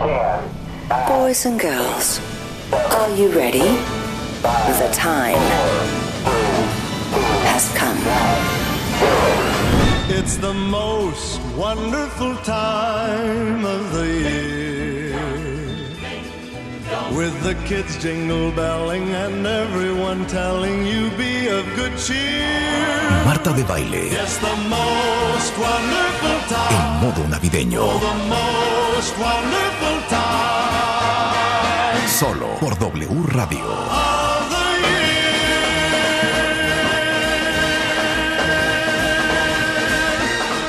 Boys and girls, are you ready? The time has come. It's the most wonderful time of the year. With the kids jingle belling and everyone telling you be of good cheer. Marta de baile It's the most wonderful time. en modo navideño. The most wonderful time Solo por W Radio.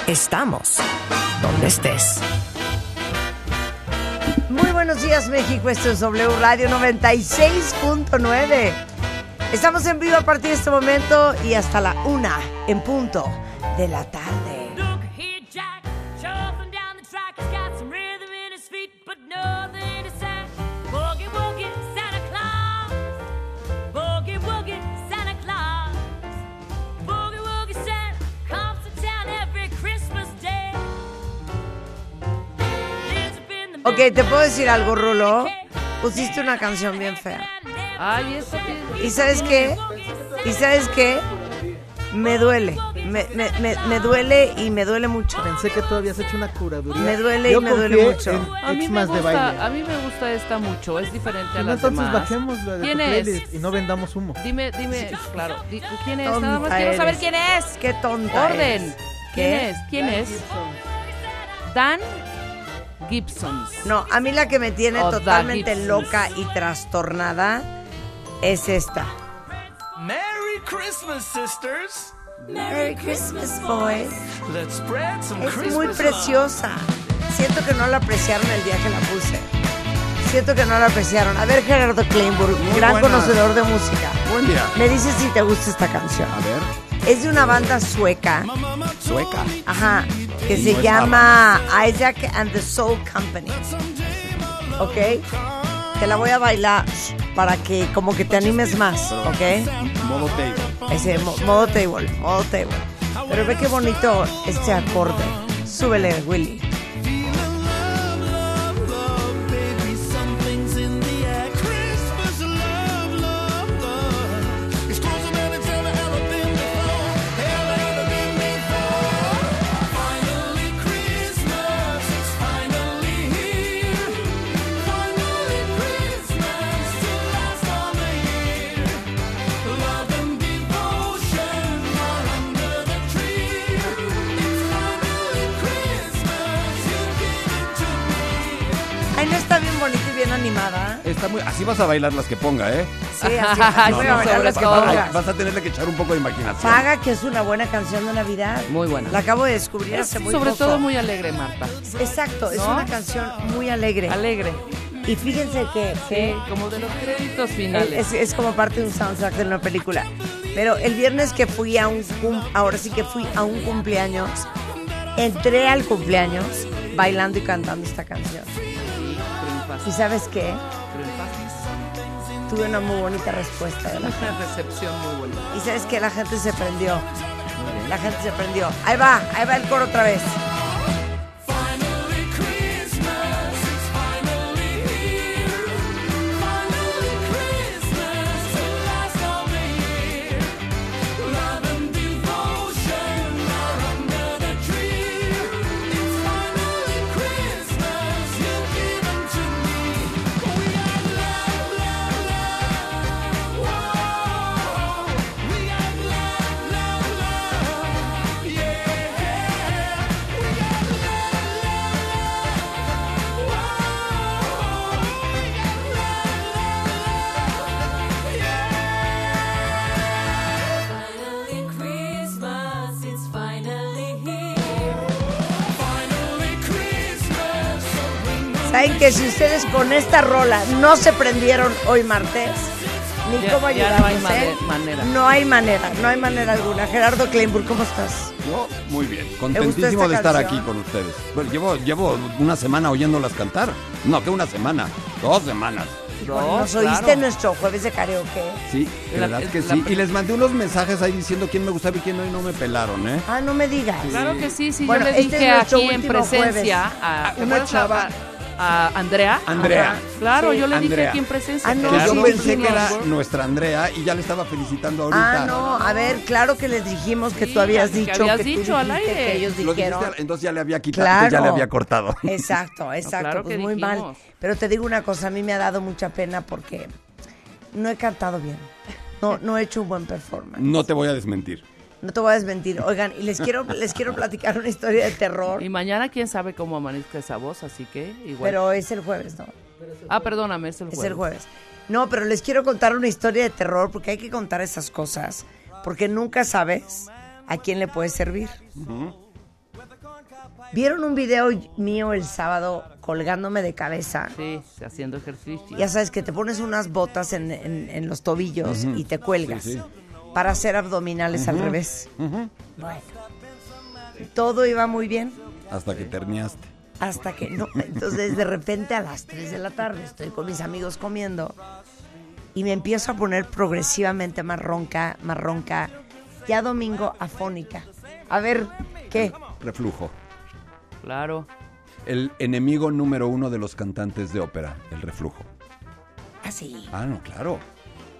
Estamos donde estés. Muy buenos días México, esto es W Radio 96.9. Estamos en vivo a partir de este momento y hasta la una en punto de la tarde. Ok, ¿te puedo decir algo, Rulo? Pusiste una canción bien fea. Ay, eso tiene- ¿Y sabes qué? ¿Y sabes qué? Me duele. Me, me- me- me duele y me duele mucho. Pensé que tú habías hecho una curaduría. Me duele y Yo me duele mucho. A mí, me gusta, baile. a mí me gusta esta mucho, es diferente a las entonces demás. bajémosla de ¿Quién tu es? playlist y no vendamos humo. Dime, dime, claro, di- ¿quién es? Tonta Nada más quiero saber quién es. Qué tonta Orden. eres. ¿Quién ¿Qué? es? ¿Quién es? Dan Gibson. No, a mí la que me tiene The totalmente Gibsons. loca y trastornada es esta. Merry Christmas, sisters. Merry Christmas, boys. Let's spread some Es Christmas muy love. preciosa. Siento que no la apreciaron el día que la puse. Siento que no la apreciaron. A ver, Gerardo Kleinburg, gran buena. conocedor de música. Buen día. Me dices si te gusta esta canción. A ver, Es de una banda sueca, sueca. ajá, que se no llama Isaac and the Soul Company. ¿Ok? Te la voy a bailar para que como que te animes más, ¿ok? Modo table. Ese mo- modo table, modo table. Pero ve qué bonito este acorde. Súbele, Willy. Así vas a bailar las que ponga, ¿eh? Sí, así, así voy a No, bailar las que. Vas a tenerle que echar un poco de imaginación. Paga, que es una buena canción de Navidad. Muy buena. La acabo de descubrir Es hace muy sobre poco. todo muy alegre, Marta. Exacto, es ¿No? una canción muy alegre. Alegre. y fíjense que, Sí, que como de los créditos finales. es, es como parte de un soundtrack de una película. Pero el viernes que fui a un cum- ahora sí que fui a un cumpleaños, entré al cumpleaños bailando y cantando esta canción. ¿Y sabes qué? Tuve una muy bonita respuesta de la gente. Una recepción muy buena. Y sabes que la gente se prendió. La gente se prendió. Ahí va, ahí va el coro otra vez. Que si ustedes con esta rola no se prendieron hoy martes, ni Ya- cómo ayudarnos, no hay ¿eh? mane- manera. No hay manera, no hay manera alguna. Gerardo Kleinburg, ¿cómo estás? Yo, muy bien. Contentísimo de estar canción? aquí con ustedes. Bueno, llevo, llevo una semana oyéndolas cantar. No, que una semana. Dos semanas. Dos, Nos oíste claro. en nuestro jueves de karaoke. Sí, de La- verdad que la- sí. Y les mandé unos mensajes ahí diciendo quién me gustaba y quién no y no me pelaron, ¿eh? Ah, no me digas. Claro que sí, sí, Bueno, yo le este dije aquí en presencia jueves. a ¿te Una chava, a Andrea. Andrea. Ajá. Claro, Sí. yo le dije aquí en presencia. Ah, no, Que claro. yo sí, pensé que era nuestra Andrea y ya le estaba felicitando ahorita. Ah, no, a ver, claro que les dijimos que Sí, tú habías que dicho habías que tú dicho al dijiste aire. que ellos dijiste, dijeron. entonces ya le había quitado, entonces ya le Claro. había cortado. Exacto, exacto, claro pues que muy mal. Pero te digo una cosa, a mí me ha dado mucha pena porque no he cantado bien. No, no he hecho un buen performance. No te voy a desmentir. No te voy a desmentir. Oigan, y les quiero, les quiero platicar una historia de terror, Y mañana quién sabe cómo amanezca esa voz, así que igual. pero es el jueves, ¿no? ah, perdóname, es el Es jueves. el jueves. No, pero les quiero contar una historia de terror porque hay que contar esas cosas. Porque nunca sabes a quién le puede servir. ¿Vieron un video mío el sábado colgándome de cabeza? Sí, haciendo ejercicio. Ya sabes que te pones unas botas en, en- en los tobillos y te cuelgas Sí, sí. Para hacer abdominales al revés. Bueno, todo iba muy bien Hasta que terniaste. hasta que no. Entonces, de repente a las 3 de la tarde estoy con mis amigos comiendo y me empiezo a poner progresivamente más ronca, más ronca. Ya domingo afónica. A ver, ¿qué? Reflujo. Claro. El enemigo número uno de los cantantes de ópera, el reflujo. Así. Ah, no, claro.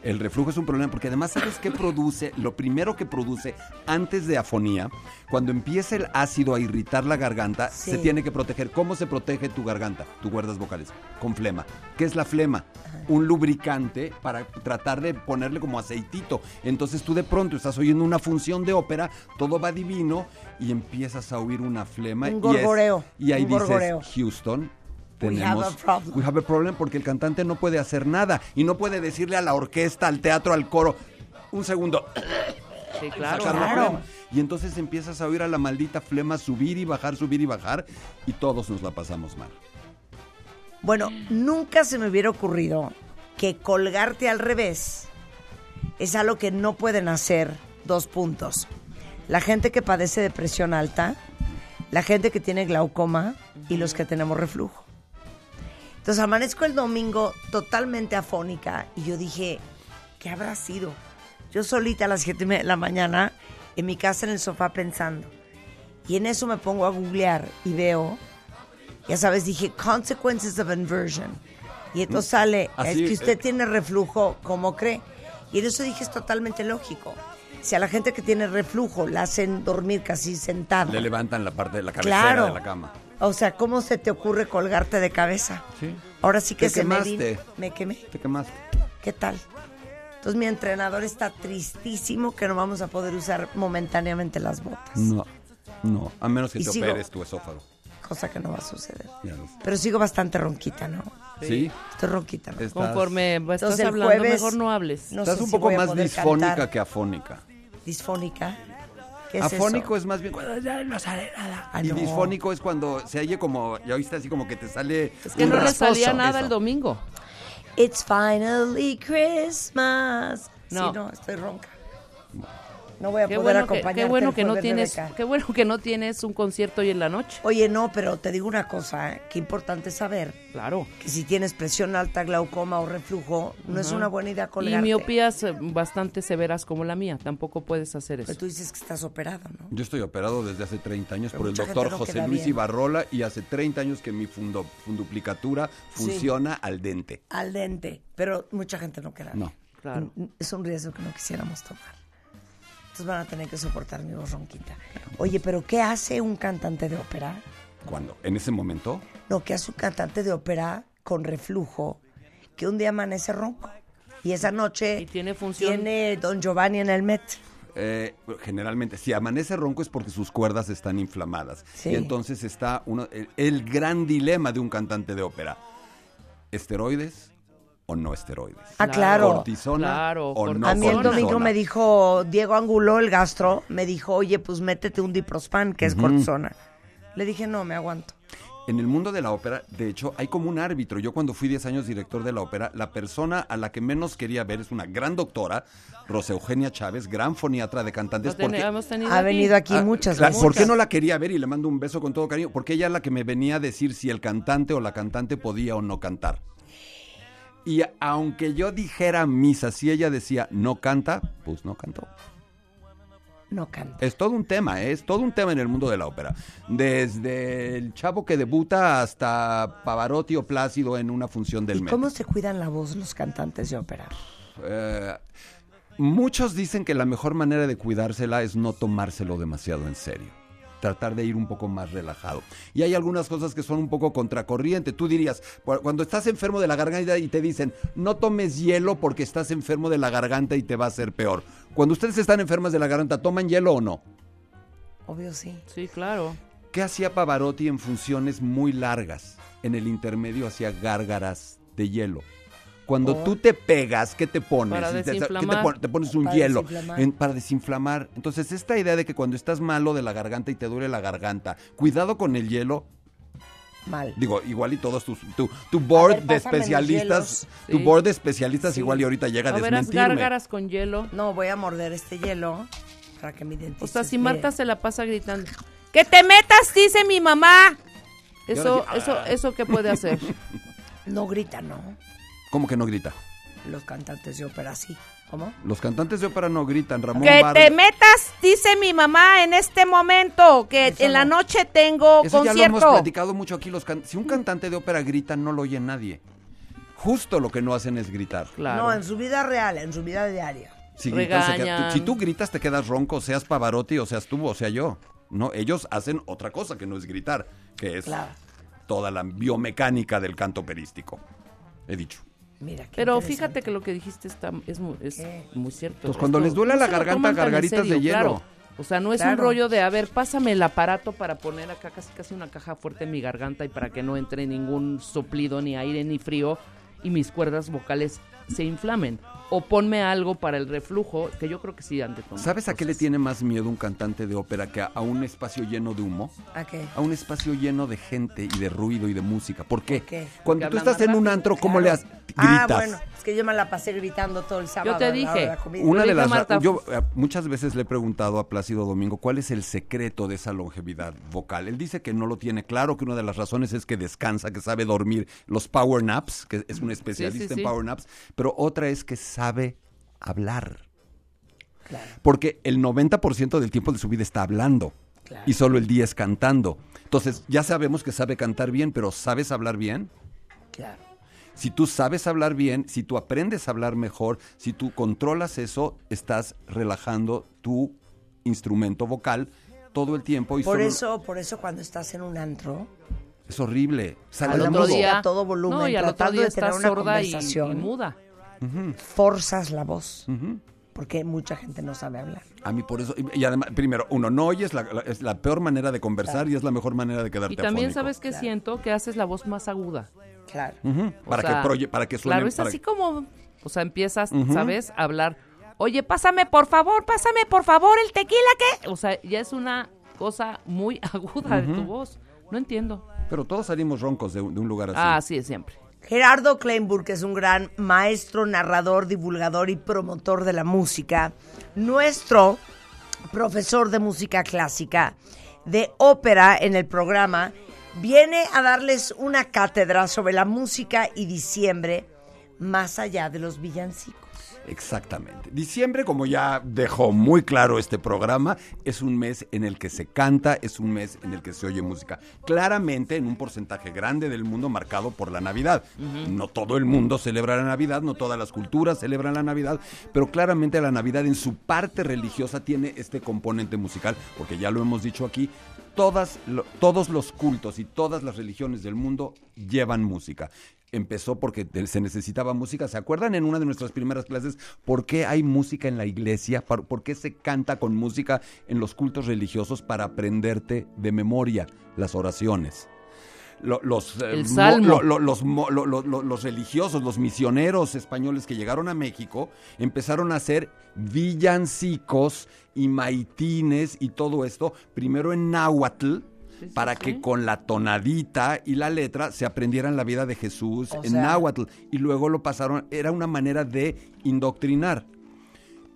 El reflujo es un problema porque además, ¿sabes qué produce? Lo primero que produce antes de afonía, cuando empieza el ácido a irritar la garganta, Sí. se tiene que proteger. ¿Cómo se protege tu garganta, tus cuerdas vocales? Con flema. ¿Qué es la flema? Un lubricante para tratar de ponerle como aceitito. Entonces tú de pronto estás oyendo una función de ópera, todo va divino y empiezas a oír una flema. Un y es- gorgoreo, Y, ahí un dices, gorgoreo. Houston, We tenemos have a problem. we have a problem porque el cantante no puede hacer nada y no puede decirle a la orquesta, al teatro, al coro, un segundo, Sí, claro. sacar la Claro. flema. Y entonces empiezas a oír a la maldita flema subir y bajar, subir y bajar y todos nos la pasamos mal. Bueno, nunca se me hubiera ocurrido que colgarte al revés es algo que no pueden hacer dos puntos. La gente que padece de presión alta, la gente que tiene glaucoma y los que tenemos reflujo. Entonces amanezco el domingo totalmente afónica y yo dije, ¿qué habrá sido? Yo solita a las 7 de la mañana en mi casa en el sofá pensando. Y en eso me pongo a googlear y veo ya sabes, dije consequences of inversion. Y entonces sale, Así, es que usted eh. tiene reflujo, ¿cómo cree? Y en eso dije, es totalmente lógico. Si a la gente que tiene reflujo la hacen dormir casi sentada. Le levantan la parte de la cabecera Claro. de la cama. O sea, ¿cómo se te ocurre colgarte de cabeza? Sí. Ahora sí que Te se me quemaste. vino- me quemé. Te quemaste. ¿Qué tal? Entonces mi entrenador está tristísimo que no vamos a poder usar momentáneamente las botas. No, no, a menos que Y te sigo. operes tu esófago. Cosa que no va a suceder. Pero sigo bastante ronquita, ¿no? ¿Sí? Estoy ronquita, ¿no? Estás- Conforme estás Entonces, el hablando, jueves- mejor no hables. No Estás sé un si poco más disfónica cantar. que afónica. ¿Disfónica? ¿Qué es Afónico eso? es más bien cuando ya no sale nada. Ah, y no. disfónico es cuando se oye como, ya oíste así como que te sale. Es que un no le rasposo. salía nada Eso. el domingo. It's finally Christmas. No. Sí, no, estoy ronca. No voy a Qué poder bueno que, qué bueno el que no tienes, Rebeca. qué bueno que no tienes un concierto hoy en la noche. Oye, no, pero te digo una cosa, ¿eh? qué importante saber Claro. que si tienes presión alta, glaucoma o reflujo, no es una buena idea Y colgarte. miopías eh, bastante severas como la mía, tampoco puedes hacer eso. Pero tú dices que estás operado, ¿no? Yo estoy operado desde hace 30 años Pero por el doctor no José Luis bien. Ibarrola y hace 30 años que mi fundo, funduplicatura funciona al dente. Al dente, pero mucha gente no queda No. bien. Claro. Es un riesgo que no quisiéramos tomar. Entonces van a tener que soportar mi voz ronquita. Oye, pero ¿qué hace un cantante de ópera? ¿Cuándo? ¿En ese momento? No, ¿qué hace un cantante de ópera con reflujo que un día amanece ronco? Y esa noche Y tiene función. tiene Don Giovanni en el Met. Eh, generalmente, si amanece ronco es porque sus cuerdas están inflamadas. Sí. Y entonces está uno, el, el gran dilema de un cantante de ópera. ¿Esteroides o no esteroides? Ah, claro. ¿Cortisona Claro, o no A mí el domingo me dijo Diego Angulo, el gastro, me dijo, oye, pues métete un diprospan, que es cortisona. Le dije, no, me aguanto. En el mundo de la ópera, de hecho, hay como un árbitro. Yo cuando fui 10 años director de la ópera, la persona a la que menos quería ver es una gran doctora, Rosa Eugenia Chávez, gran foniatra de cantantes. Ten- porque Ha venido aquí Ah, muchas veces. ¿Por qué no la quería ver? Y le mando un beso con todo cariño. Porque ella es la que me venía a decir si el cantante o la cantante podía o no cantar. Y aunque yo dijera misa, si ella decía no canta, pues no cantó. no canta. Es todo un tema, ¿eh? es todo un tema en el mundo de la ópera. Desde el chavo que debuta hasta Pavarotti o Plácido en una función del ¿Y Met. cómo se cuidan la voz los cantantes de ópera? Eh, muchos dicen que la mejor manera de cuidársela es no tomárselo demasiado en serio. Tratar de ir un poco más relajado. Y hay algunas cosas que son un poco contracorriente. Tú dirías, cu- cuando estás enfermo de la garganta y te dicen, no tomes hielo porque estás enfermo de la garganta y te va a hacer peor. Cuando ustedes están enfermas de la garganta, ¿toman hielo o no? Obvio sí. Sí, claro. ¿Qué hacía Pavarotti en funciones muy largas? En el intermedio hacía gárgaras de hielo. Cuando Oh. tú te pegas, ¿qué te pones? Para ¿Qué te- ¿qué te, desinflamar. pon- te pones un Para hielo desinflamar. en- para desinflamar. Entonces, esta idea de que cuando estás malo de la garganta y te duele la garganta, cuidado con el hielo. Mal. Digo, igual y todos tus, tu, tu board ver, de especialistas, tu Sí. board de especialistas Sí. igual y ahorita llega a A desmentirme. gárgaras con hielo. No, voy a morder este hielo para que me identifique. O sea, si Marta se la pasa gritando, ¡que te metas, dice mi mamá! Eso, eso, eso qué puede hacer. No grita, ¿no? ¿Cómo que no grita? Los cantantes de ópera sí. ¿Cómo? Los cantantes de ópera no gritan, Ramón que te metas, dice mi mamá en este momento, que Eso en la no. noche tengo Eso ya lo hemos concierto. platicado mucho aquí. Los can- si un cantante de ópera grita, no lo oye nadie. Justo lo que no hacen es gritar. Claro. No, en su vida real, en su vida diaria. Si, gritas, se queda- Regañan. tú- si tú gritas, te quedas ronco, seas Pavarotti o seas tú o sea yo. No, ellos hacen otra cosa que no es gritar, que es Claro. toda la biomecánica del canto operístico. He dicho. Mira, qué Pero fíjate que lo que dijiste está, es, muy, es muy cierto. Pues cuando les duele no la garganta, gargaritas de hielo. claro. O sea, no es un rollo de, a ver, pásame el aparato para poner acá casi casi una caja fuerte en mi garganta y para que no entre ningún soplido, ni aire, ni frío y mis cuerdas vocales se inflamen. O ponme algo para el reflujo, que yo creo que sí han de tomar. ¿Sabes a qué le tiene más miedo un cantante de ópera que a, a un espacio lleno de humo? ¿A qué? A un espacio lleno de gente y de ruido y de música. ¿Por qué? ¿Por qué? Cuando Porque tú estás en un rápido, antro, ¿cómo le has Ah, gritas? bueno, es que yo me la pasé gritando todo el sábado. te la hora de dije. la comida. Una de las Marta. yo eh, muchas veces le he preguntado a Plácido Domingo cuál es el secreto de esa longevidad vocal. Él dice que no lo tiene claro, que una de las razones es que descansa, que sabe dormir, los power naps, que es un especialista sí. en power naps, pero otra es que sabe hablar. Claro. Porque el 90% del tiempo de su vida está hablando Claro. y solo el 10 cantando. Entonces, ya sabemos que sabe cantar bien, pero ¿sabes hablar bien? Claro. Si tú sabes hablar bien, si tú aprendes a hablar mejor, si tú controlas eso, estás relajando tu instrumento vocal todo el tiempo y Por solo- eso, por eso cuando estás en un antro, es horrible. Sale Al otro día- a todo volumen, no, y al otro tratando día de tener está una sorda y- y, forzas la voz. Porque mucha gente no sabe hablar. A mí por eso, y, y además, primero, uno, no oyes, la, la- es la peor manera de conversar y es la mejor manera de quedarte Y también afónico. sabes que siento que haces la voz más aguda. Claro. Para, sea, que proye- para que suene. Claro, es para- así como, o sea, empiezas. ¿sabes? A hablar. Oye, pásame por favor, pásame por favor el tequila que. O sea, ya es una cosa muy aguda de tu voz. No entiendo. Pero todos salimos roncos de, un- de un lugar así. Ah, sí, siempre. Gerardo Kleinburg es un gran maestro, narrador, divulgador y promotor de la música. Nuestro profesor de música clásica, de ópera en el programa, viene a darles una cátedra sobre la música y diciembre más allá de los villancicos. Exactamente. Diciembre, como ya dejó muy claro este programa, es un mes en el que se canta, es un mes en el que se oye música. Claramente en un porcentaje grande del mundo marcado por la Navidad. No todo el mundo celebra la Navidad, no todas las culturas celebran la Navidad, pero claramente la Navidad en su parte religiosa tiene este componente musical, porque ya lo hemos dicho aquí, todas, lo- todos los cultos y todas las religiones del mundo llevan música. Empezó porque se necesitaba música. ¿Se acuerdan en una de nuestras primeras clases por qué hay música en la iglesia? ¿Por qué se canta con música en los cultos religiosos para aprenderte de memoria las oraciones? Lo- los, los religiosos, los misioneros españoles que llegaron a México, empezaron a hacer villancicos y maitines y todo esto, primero en náhuatl, Sí, para sí. que con la tonadita y la letra se aprendieran la vida de Jesús O en sea- náhuatl y luego lo pasaron, era una manera de indoctrinar.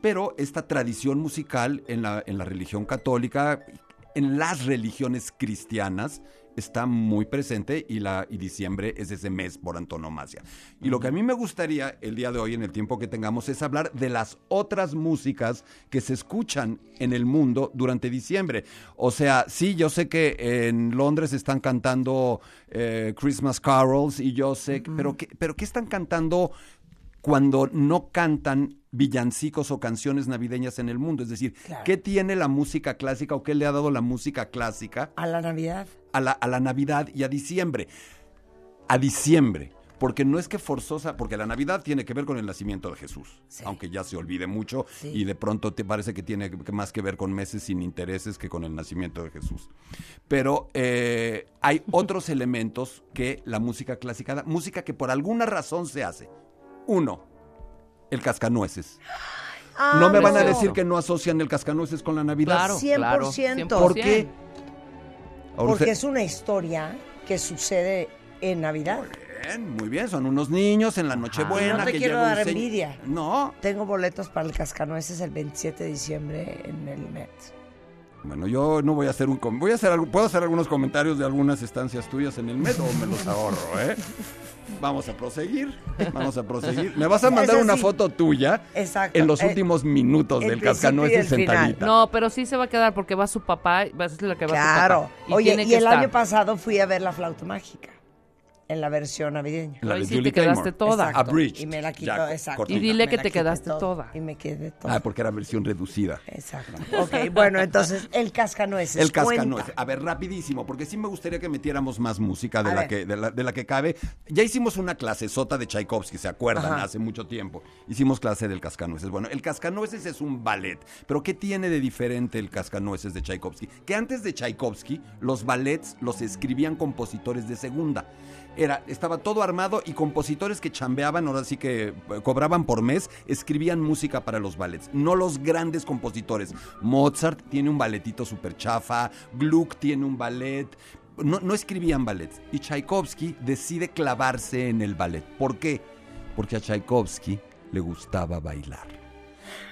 Pero esta tradición musical en la, en la religión católica, en las religiones cristianas, está muy presente y, la, y diciembre es ese mes por antonomasia. Y lo que a mí me gustaría el día de hoy, en el tiempo que tengamos, es hablar de las otras músicas que se escuchan en el mundo durante diciembre. O sea, sí, yo sé que en Londres están cantando eh, Christmas carols y yo sé, pero, ¿qué, pero ¿qué están cantando cuando no cantan villancicos o canciones navideñas en el mundo? Es decir, Claro. ¿qué tiene la música clásica o qué le ha dado la música clásica A la Navidad. a la, a la Navidad y a diciembre? A diciembre. Porque no es que forzosa, porque la Navidad tiene que ver con el nacimiento de Jesús, aunque ya se olvide mucho Sí. y de pronto te parece que tiene más que ver con meses sin intereses que con el nacimiento de Jesús. Pero eh, hay otros elementos que la música clásica da, música que por alguna razón se hace. Uno, el cascanueces. Ah, no me van a decir que no asocian el cascanueces con la Navidad. Claro, 100%. claro. ¿Por qué? Porque es una historia que sucede en Navidad. Bien, muy bien, son unos niños en la Nochebuena. No te que quiero un dar se- envidia. No, Tengo boletos para el Cascanueces el 27 de diciembre en el Met. bueno, yo no voy a hacer un... com- Voy a hacer algo, puedo hacer algunos comentarios de algunas estancias tuyas en el mes o me los ahorro, ¿eh? Vamos a proseguir, vamos a proseguir. Me vas a mandar Eso una sí. foto tuya Exacto. en los Eh, últimos minutos el del cascanueces sentadita. No, pero sí se va a quedar porque va su papá, va a ser la que va Claro. su papá. Y Oye, tiene y que el estar. año pasado fui a ver la flauta mágica en la versión navideña. La Ahí de sí Julie te quedaste toda. Exacto. Abridged. Y me la quitó, Ya, exacto. cortita. Y dile Me que te quedaste todo, toda. Y me quedé toda. Ah, porque era versión reducida. Exacto. Ok, bueno, entonces, el cascanueces. El cascanueces. cuenta. A ver, rapidísimo, porque sí me gustaría que metiéramos más música de, A la ver. que, de, la, de la que cabe. Ya hicimos una clase sota de Tchaikovsky, ¿se acuerdan? Ajá. Hace mucho tiempo. Hicimos clase del cascanueces. Bueno, el cascanueces es un ballet. Pero ¿qué tiene de diferente el cascanueces de Tchaikovsky? Que antes de Tchaikovsky, los ballets los escribían compositores de segunda. Era, estaba todo armado y compositores que chambeaban, ahora sí que eh, cobraban por mes, escribían música para los ballets. No los grandes compositores. Mozart tiene un balletito súper chafa, Gluck tiene un ballet. No, no escribían ballets. Y Tchaikovsky decide clavarse en el ballet. ¿Por qué? Porque a Tchaikovsky le gustaba bailar.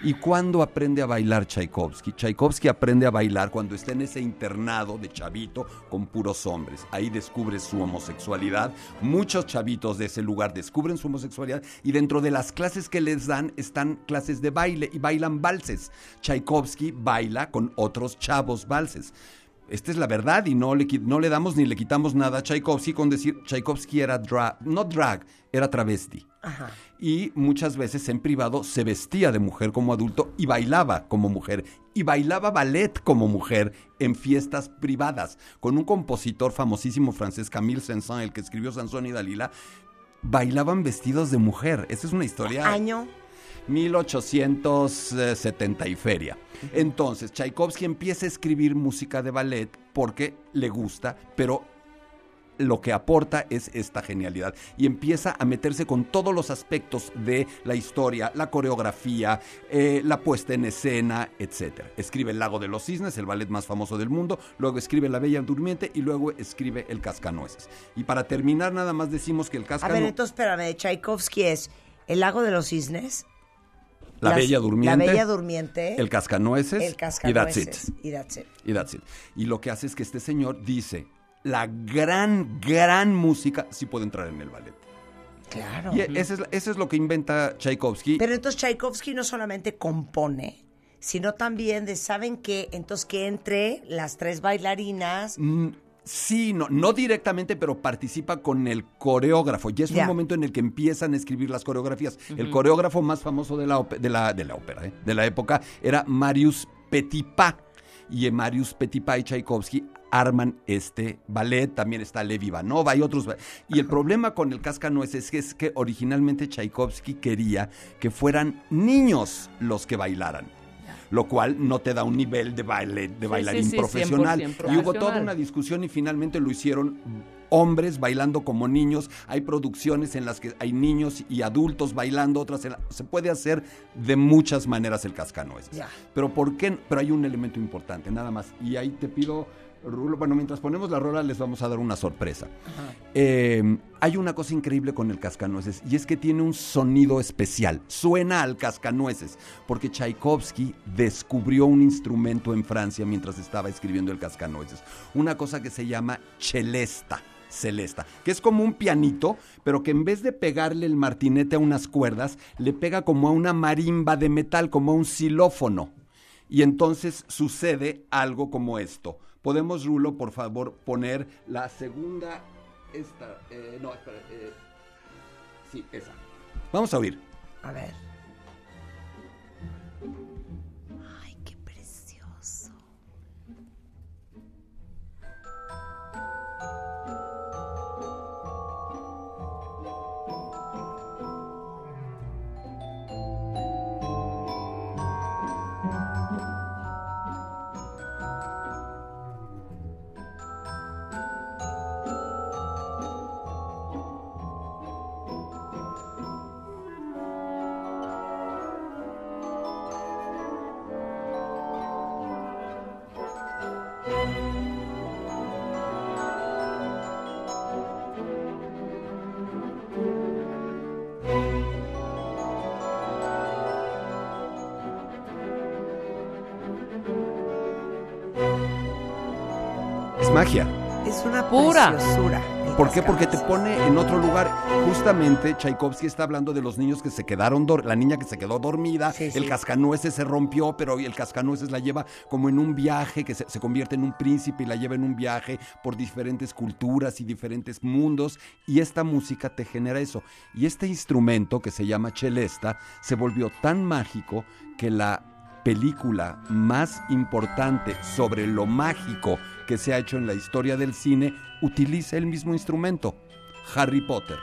¿Y cuándo aprende a bailar Tchaikovsky? Tchaikovsky aprende a bailar cuando está en ese internado de chavito con puros hombres. Ahí descubre su homosexualidad. Muchos chavitos de ese lugar descubren su homosexualidad y dentro de las clases que les dan están clases de baile y bailan valses. Tchaikovsky baila con otros chavos valses. Esta es la verdad y no le, no le damos ni le quitamos nada a Tchaikovsky con decir Tchaikovsky era drag, no drag, era travesti Ajá. y muchas veces en privado se vestía de mujer como adulto y bailaba como mujer y bailaba ballet como mujer en fiestas privadas con un compositor famosísimo francés Camille Saint-Saëns el que escribió Sansón y Dalila bailaban vestidos de mujer esa es una historia Año. 1870 y feria. Entonces, Tchaikovsky empieza a escribir música de ballet porque le gusta, pero lo que aporta es esta genialidad y empieza a meterse con todos los aspectos de la historia, la coreografía, eh, la puesta en escena, etc. Escribe El lago de los cisnes, el ballet más famoso del mundo, luego escribe La Bella Durmiente y luego escribe El cascanueces. Y para terminar nada más decimos que el A cascanueces... ver, entonces, espérame, Tchaikovsky es El lago de los cisnes. La las- Bella Durmiente. La Bella Durmiente. El cascanueces. El Y that's cascanueces. it. Y that's it. Y that's it. Y lo que hace es que este señor dice, la gran, gran música sí puede entrar en el ballet. Claro. Y ese es, ese es lo que inventa Tchaikovsky. Pero entonces Tchaikovsky no solamente compone, sino también de, ¿saben qué? Entonces que entre las tres bailarinas. Mm, Sí, no, no directamente, pero participa con el coreógrafo. Y es un momento en el que empiezan a escribir las coreografías. El coreógrafo más famoso de la, de la, de la ópera, ¿eh? de la época, era Marius Petipa. Y en Marius Petipa y Tchaikovsky arman este ballet. También está Levi Ivanova y otros. Y el problema con el cascanueces es que, es que originalmente Tchaikovsky quería que fueran niños los que bailaran. Lo cual no te da un nivel de baile, de bailarín sí, sí, profesional. 100% Y hubo toda una discusión y finalmente lo hicieron hombres bailando como niños. Hay producciones en las que hay niños y adultos bailando, otras la- se puede hacer de muchas maneras el cascanueces. Pero ¿por qué? Pero hay un elemento importante, nada más. Y ahí te pido Rulo, bueno, mientras ponemos la rola les vamos a dar una sorpresa. Eh, hay una cosa increíble con el cascanueces y es que tiene un sonido especial. Suena al cascanueces porque Tchaikovsky descubrió un instrumento en Francia mientras estaba escribiendo el cascanueces. Una cosa que se llama celesta. Celesta, que es como un pianito, pero que en vez de pegarle el martinete a unas cuerdas, le pega como a una marimba de metal, como a un xilófono. Y entonces sucede algo como esto. Podemos, Rulo, por favor, poner la segunda. Esta. eh, no, espera. eh, sí, esa. Vamos a oír. A ver. Magia. Es una Pura. preciosura. ¿Por qué? Porque te pone en otro lugar. Justamente Tchaikovsky está hablando de los niños que se quedaron, dor- la niña que se quedó dormida, Sí, el sí. cascanueces se rompió, pero el cascanueces la lleva como en un viaje, que se, se convierte en un príncipe y la lleva en un viaje por diferentes culturas y diferentes mundos. Y esta música te genera eso. Y este instrumento que se llama celesta se volvió tan mágico que la película más importante sobre lo mágico que se ha hecho en la historia del cine utiliza el mismo instrumento, Harry Potter.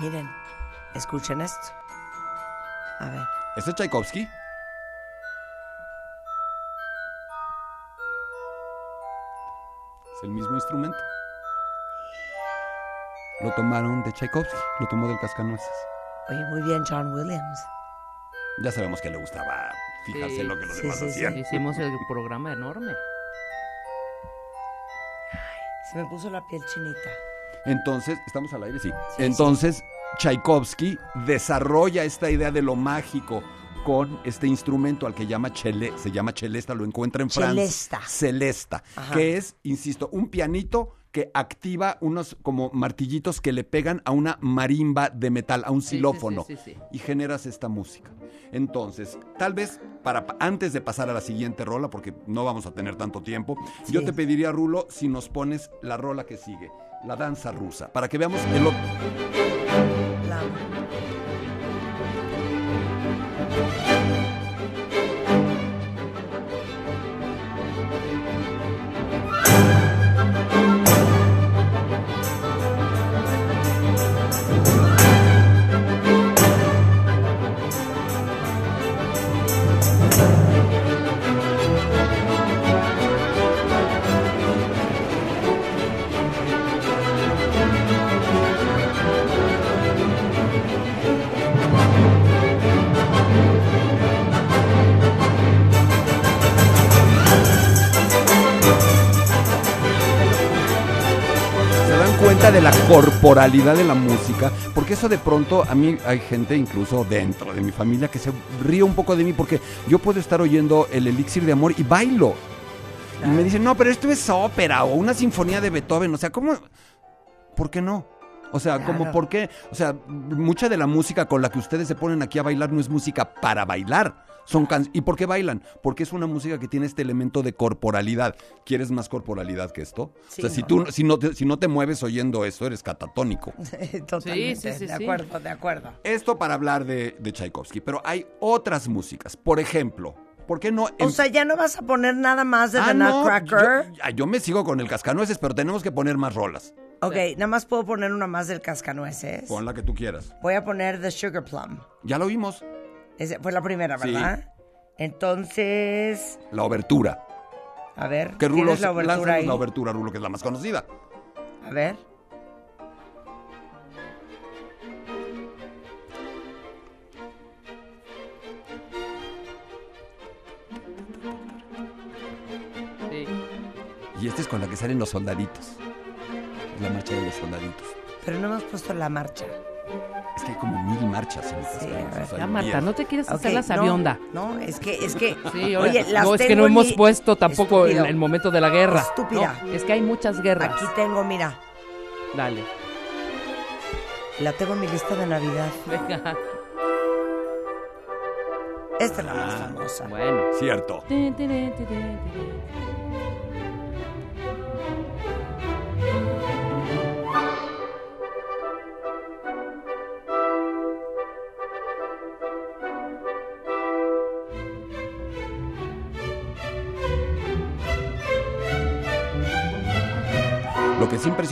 Miren, escuchen esto. A ver. ¿Ese es Tchaikovsky? Es el mismo instrumento. Lo tomaron de Tchaikovsky, lo tomó del cascanueces. Oye, muy bien, John Williams. Ya sabemos que le gustaba fijarse Sí, en lo que los sí, demás sí, sí. hacían. Hicimos el programa enorme. Se me puso la piel chinita. Entonces, ¿estamos al aire? Sí. Sí, Entonces, Tchaikovsky desarrolla esta idea de lo mágico con este instrumento al que llama chele, se llama celesta, lo encuentra en Francia. Celesta. Celesta, Ajá. que es, insisto, un pianito que activa unos como martillitos que le pegan a una marimba de metal, a un xilófono sí, sí, sí. y generas esta música. Entonces, tal vez para antes de pasar a la siguiente rola, porque no vamos a tener tanto tiempo, yo te pediría, Rulo, si nos pones la rola que sigue, la danza rusa, para que veamos el otro. La- corporalidad de la música, porque eso de pronto a mí hay gente incluso dentro de mi familia que se ríe un poco de mí porque yo puedo estar oyendo el elixir de amor y bailo. Y me dicen, no, pero esto es ópera o una sinfonía de Beethoven, o sea, ¿cómo? ¿Por qué no? O sea, Claro. como por qué, o sea, mucha de la música con la que ustedes se ponen aquí a bailar no es música para bailar. Son can- ¿Y por qué bailan? Porque es una música que tiene este elemento de corporalidad. ¿Quieres más corporalidad que esto? Sí, o sea, si no, tú no. si no te, si no te mueves oyendo esto, eres catatónico. Totalmente. Sí, sí, sí, de sí. acuerdo, de acuerdo. Esto para hablar de, de Tchaikovsky, pero hay otras músicas. Por ejemplo, ¿por qué no? O sea, ya no vas a poner nada más de Ah, The no, Nutcracker. Yo, ah, yo me sigo con el cascanueces, pero tenemos que poner más rolas. Ok, nada más puedo poner una más del cascanueces. Pon la que tú quieras. Voy a poner The Sugar Plum. Ya lo oímos. Ese fue la primera, Sí. ¿verdad? Entonces, La obertura. a ver, Que Rulo, ¿tienes la obertura ahí? la obertura, Rulo, que es la más conocida. A ver. Sí. Y esta es con la que salen los soldaditos. La marcha de los soldaditos. Pero no hemos puesto la marcha. Es que hay como mil marchas en el Sí, Ya, Marta, no te quieres hacer la no, sabionda. No, es que, es que. Sí, oye, las no, es que no hemos puesto tampoco el, momento de la guerra. Estúpida. No, es que hay muchas guerras. Aquí tengo, mira, Dale. la tengo en mi lista de Navidad. Venga. Esta es la Ah. más famosa. Bueno. Cierto.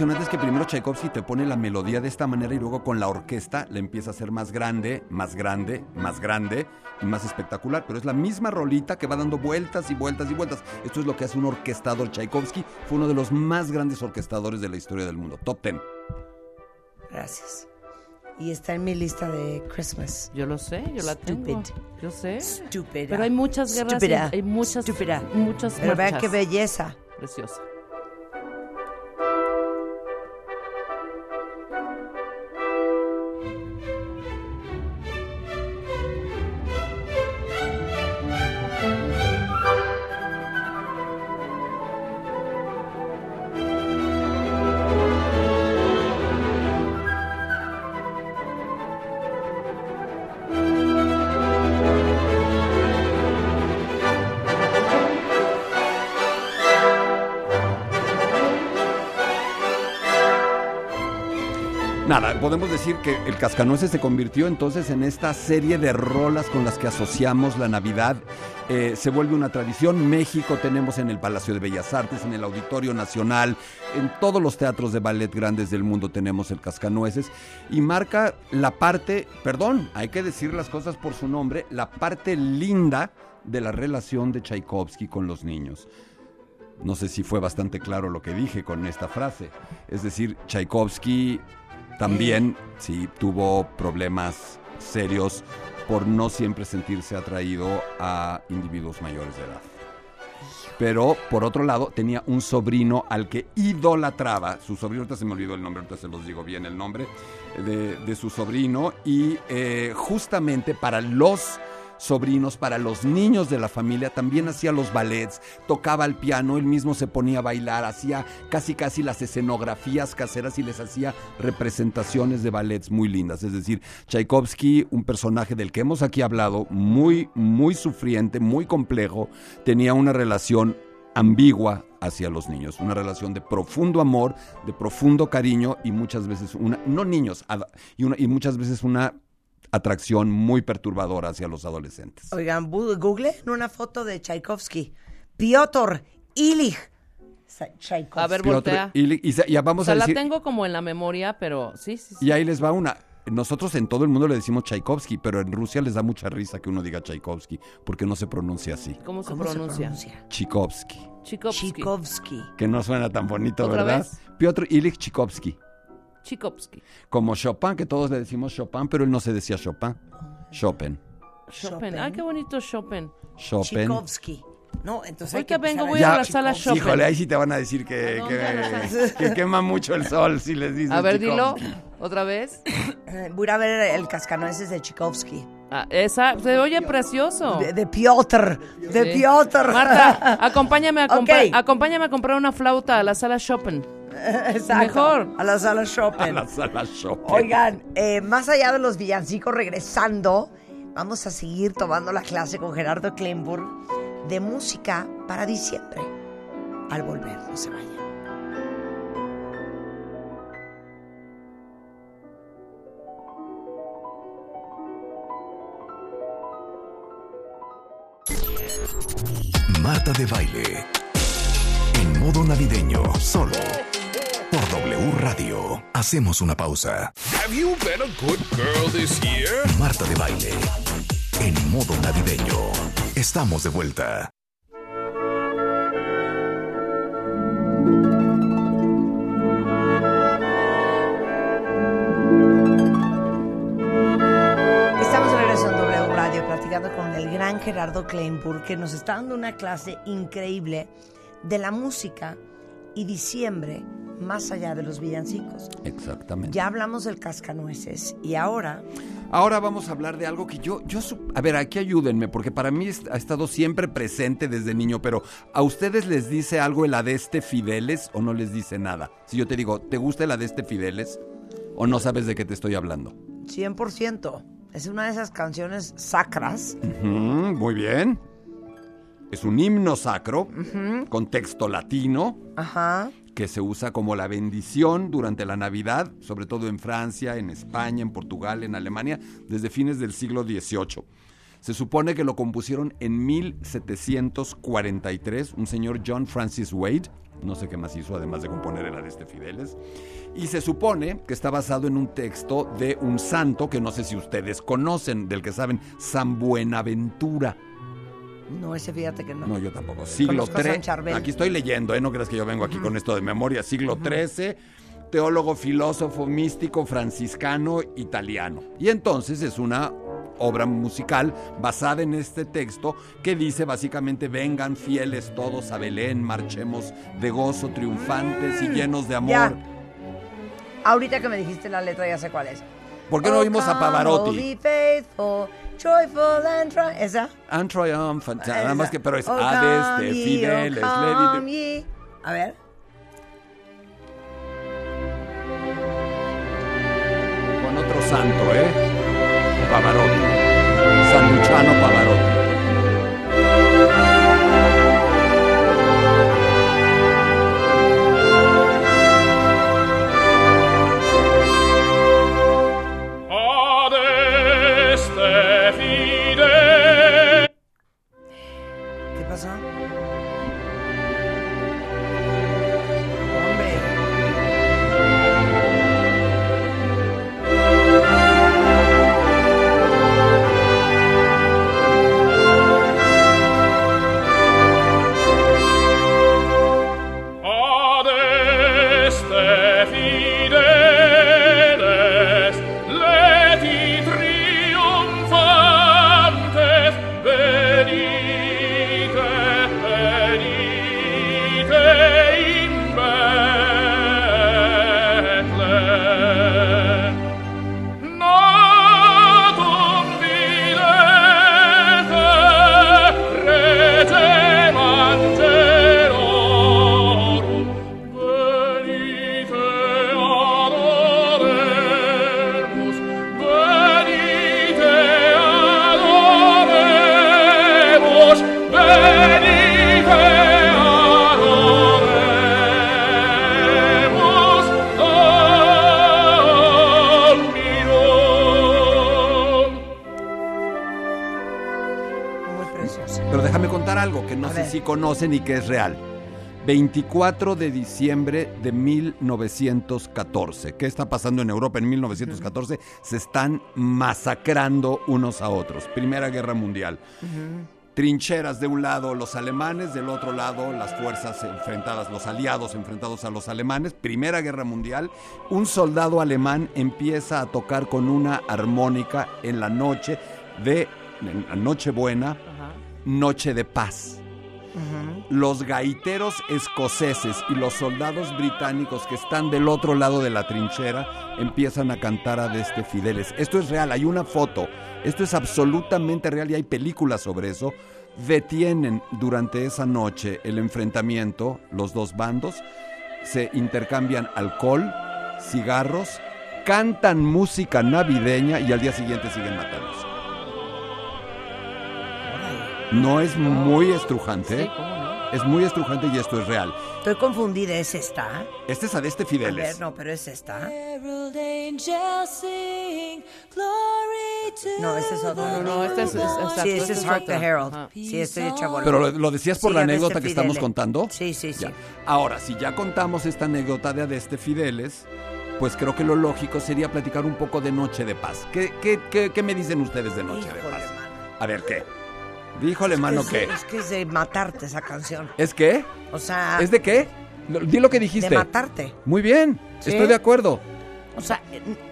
Impresionante es que primero Tchaikovsky te pone la melodía de esta manera y luego con la orquesta la empieza a hacer más grande, más grande, más grande y más espectacular. Pero es la misma rolita que va dando vueltas y vueltas y vueltas. Esto es lo que hace un orquestador. Tchaikovsky fue uno de los más grandes orquestadores de la historia del mundo. Top ten. Gracias. Y está en mi lista de Christmas. Yo lo sé, yo la tengo. Stupid. Yo sé. Pero hay muchas guerras. Hay muchas. Estúpida. Muchas Pero vean qué belleza. Preciosa. Podemos decir que el Cascanueces se convirtió entonces en esta serie de rolas con las que asociamos la Navidad. Eh, se vuelve una tradición. México tenemos en el Palacio de Bellas Artes, en el Auditorio Nacional, en todos los teatros de ballet grandes del mundo tenemos el Cascanueces. Y marca la parte, perdón, hay que decir las cosas por su nombre, la parte linda de la relación de Tchaikovsky con los niños. No sé si fue bastante claro lo que dije con esta frase. Es decir, Tchaikovsky también sí tuvo problemas serios por no siempre sentirse atraído a individuos mayores de edad. Pero por otro lado tenía un sobrino al que idolatraba. Su sobrino, ahorita se me olvidó el nombre, ahorita se los digo bien el nombre de, de su sobrino. Y eh, justamente para los sobrinos, para los niños de la familia, también hacía los ballets, tocaba el piano, él mismo se ponía a bailar, hacía casi casi las escenografías caseras y les hacía representaciones de ballets muy lindas. Es decir, Tchaikovsky, un personaje del que hemos aquí hablado, muy, muy sufriente, muy complejo, tenía una relación ambigua hacia los niños, una relación de profundo amor, de profundo cariño y muchas veces una, no niños, y muchas veces una atracción muy perturbadora hacia los adolescentes. Oigan, google una foto de Tchaikovsky. Piotr Ilich Tchaikovsky. A ver, Piotr voltea. Ilich- y, se- ya O vamos sea, a la tengo como en la memoria, pero sí, sí, sí. y ahí les va una. Nosotros en todo el mundo le decimos Tchaikovsky, pero en Rusia les da mucha risa que uno diga Tchaikovsky, porque no se pronuncia así. ¿Cómo se ¿Cómo se pronuncia? pronuncia? Tchaikovsky, Tchaikovsky. Tchaikovsky. que no suena tan bonito, ¿Otra ¿verdad? vez? Piotr Ilich Tchaikovsky, Tchaikovsky. como Chopin, que todos le decimos Chopin, pero él no se decía Chopin. Chopin. Chopin. Chopin. Ay, qué bonito Chopin. Chopin. Tchaikovsky. No, entonces hay Ahorita que vengo, voy a la decir sala. Chopin. Híjole, ahí sí te van a decir que, ¿A que, que quema mucho el sol si les dices A ver, dilo otra vez. Voy a ir a ver el cascanueces de Tchaikovsky. Ah, esa, se oye precioso. De, de Piotr. De Sí. Piotr. Marta, acompáñame a, comprar, Ok. acompáñame a comprar una flauta a la sala Chopin. Exacto. Mejor. A la sala Chopin. A la sala Chopin. Oigan, eh, más allá de los villancicos, regresando, vamos a seguir tomando la clase con Gerardo Kleinburg de música para diciembre. Al volver, no se vayan. Marta de baile. En modo navideño, solo. W Radio. Hacemos una pausa. Have you been a good girl this year? Marta de baile. En modo navideño. Estamos de vuelta. Estamos de regreso en W Radio platicando con el gran Gerardo Kleinburg que nos está dando una clase increíble de la música y diciembre más allá de los villancicos. Exactamente. Ya hablamos del cascanueces y ahora Ahora vamos a hablar de algo que yo, yo, a ver, aquí ayúdenme, porque para mí ha estado siempre presente desde niño, pero ¿a ustedes les dice algo el Adeste Fideles o no les dice nada? Si yo te digo, ¿te gusta el Adeste Fideles? ¿O no sabes de qué te estoy hablando? 100%. Es una de esas canciones sacras. Muy bien. Es un himno sacro, con texto latino, Ajá. Que se usa como la bendición durante la Navidad, sobre todo en Francia, en España, en Portugal, en Alemania, desde fines del siglo XVIII. Se supone que lo compusieron en 1743 un señor John Francis Wade, no sé qué más hizo además de componer el Adeste Fideles, y se supone que está basado en un texto de un santo que no sé si ustedes conocen, del que saben, San Buenaventura. No, ese fíjate que no. No, yo tampoco. Siglo Conozco a San III. Charbel. Aquí estoy leyendo, ¿eh? No creas que yo vengo aquí con esto de memoria. Siglo XIII, teólogo, filósofo, místico, franciscano, italiano. Y entonces es una obra musical basada en este texto que dice básicamente vengan fieles todos a Belén, marchemos de gozo, triunfantes y llenos de amor. Ya. Ahorita que me dijiste la letra ya sé cuál es. ¿Por qué no Oh, oímos a Pavarotti? be faithful, joyful and tri- ¿Esa? And triumphant, nada más que, pero es Oh, Hades, de Fideles, oh, come ye. A ver. Con otro santo, ¿eh? Pavarotti. San Luciano Pavarotti. Conocen y que es real. 24 de diciembre de 1914. ¿Qué está pasando en Europa en 1914? Se están masacrando unos a otros. Primera Guerra Mundial. Trincheras de un lado los alemanes, del otro lado las fuerzas enfrentadas, los aliados enfrentados a los alemanes. Primera Guerra Mundial. Un soldado alemán empieza a tocar con una armónica en la noche de en la Nochebuena. Noche de Paz. Los gaiteros escoceses y los soldados británicos que están del otro lado de la trinchera empiezan a cantar a Deste Fideles. Esto es real, hay una foto. Esto es absolutamente real y hay películas sobre eso. Detienen durante esa noche el enfrentamiento, los dos bandos, se intercambian alcohol, cigarros, cantan música navideña y al día siguiente siguen matándose. No es muy estrujante. Sí, ¿cómo no? Es muy estrujante y esto es real. Estoy confundida, ¿es esta? Este es Adeste A ver, Fideles. no, pero es esta. No, este es otro. No, no, este es- es- exacto, Sí, este este es Hark the. Herald. Sí, estoy hecha bola. Pero lo, lo decías por Sí, la Adeste anécdota que estamos contando. Sí, sí, sí. Ya. Ahora, si ya contamos esta anécdota de Adeste Fideles, pues creo que lo lógico sería platicar un poco de Noche de Paz. ¿Qué, qué, qué, qué me dicen ustedes de Noche de Paz? mano. A ver, ¿qué? Díjole, mano, es, ¿qué? Es que es de matarte esa canción. ¿Es qué? O sea, ¿Es de qué? Di lo que dijiste. de matarte. Muy bien, ¿Sí? estoy de acuerdo. O sea,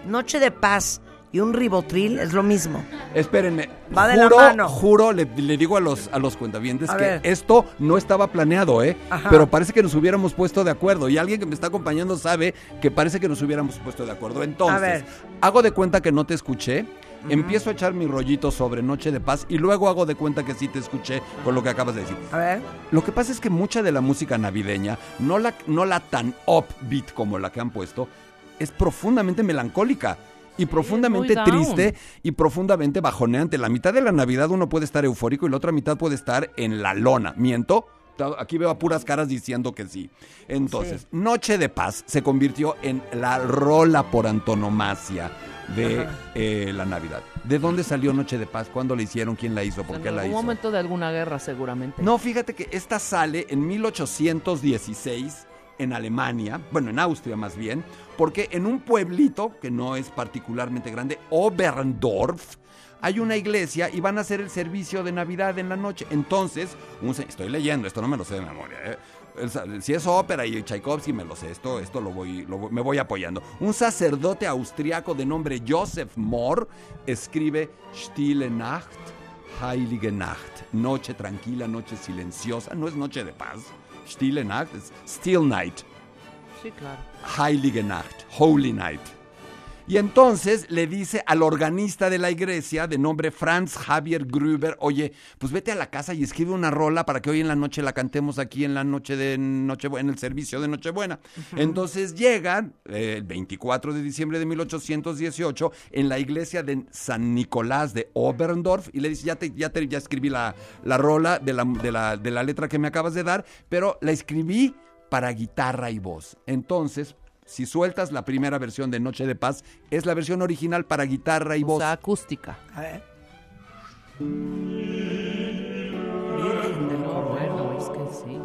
Noche de Paz y un ribotril es lo mismo. Espérenme. Va de la juro, mano. Juro, le, le digo a los, a los cuentavientes A que ver. esto no estaba planeado, ¿eh? Ajá. Pero parece que nos hubiéramos puesto de acuerdo. Y alguien que me está acompañando sabe que parece que nos hubiéramos puesto de acuerdo. Entonces, hago de cuenta que no te escuché. Empiezo a echar mi rollito sobre Noche de Paz y luego hago de cuenta que sí te escuché con lo que acabas de decir. A ver. Lo que pasa es que mucha de la música navideña, no la, no la tan upbeat como la que han puesto, es profundamente melancólica y profundamente triste y profundamente bajoneante. La mitad de la Navidad uno puede estar eufórico y la otra mitad puede estar en la lona. ¿Miento? Aquí veo a puras caras diciendo que sí. Entonces, Noche de Paz se convirtió en la rola por antonomasia de eh, la Navidad. ¿De dónde salió Noche de Paz? ¿Cuándo la hicieron? ¿Quién la hizo? ¿Por En qué la algún hizo? momento de alguna guerra, seguramente. No, fíjate que esta sale en 1816 en Alemania, bueno, en Austria más bien, porque en un pueblito que no es particularmente grande, Oberndorf, hay una iglesia y van a hacer el servicio de Navidad en la noche. Entonces, un estoy leyendo, esto no me lo sé de memoria. ¿eh? Si es ópera y Tchaikovsky me lo sé, esto, esto lo voy, lo voy- me voy apoyando. Un sacerdote austriaco de nombre Joseph Mohr escribe Stille Nacht, Heilige Nacht, noche tranquila, noche silenciosa, no es noche de paz. Stille Nacht es Still Night, Sí, claro. Heilige Nacht, Holy Night. Y entonces le dice al organista de la iglesia de nombre Franz Javier Gruber, oye, pues vete a la casa y escribe una rola para que hoy en la noche la cantemos aquí en la noche de Nochebuena, en el servicio de Nochebuena. Entonces llegan eh, el 24 de diciembre de 1818 en la iglesia de San Nicolás de Oberndorf y le dice, ya, te, ya, te- ya escribí la, la rola de la, de, la, de la letra que me acabas de dar, pero la escribí para guitarra y voz. Entonces, si sueltas la primera versión de Noche de Paz, es la versión original para guitarra y O voz. sea, acústica. A ver. No, bueno, es que sí.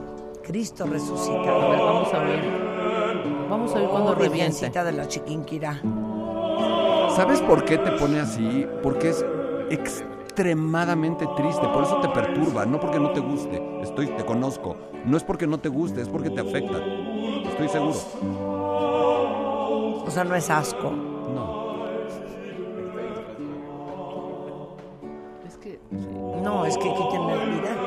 Cristo A ver, resucitado. vamos a ver. Vamos a ver cuando Oh, reviente. De la Chiquinquirá. ¿Sabes por qué te pone así? Porque es extremadamente triste, por eso te perturba, no porque no te guste. Estoy, te conozco. No es porque no te guste, es porque te afecta. Estoy seguro. O sea, no es asco. No. Es que No, es que quítenme la vida.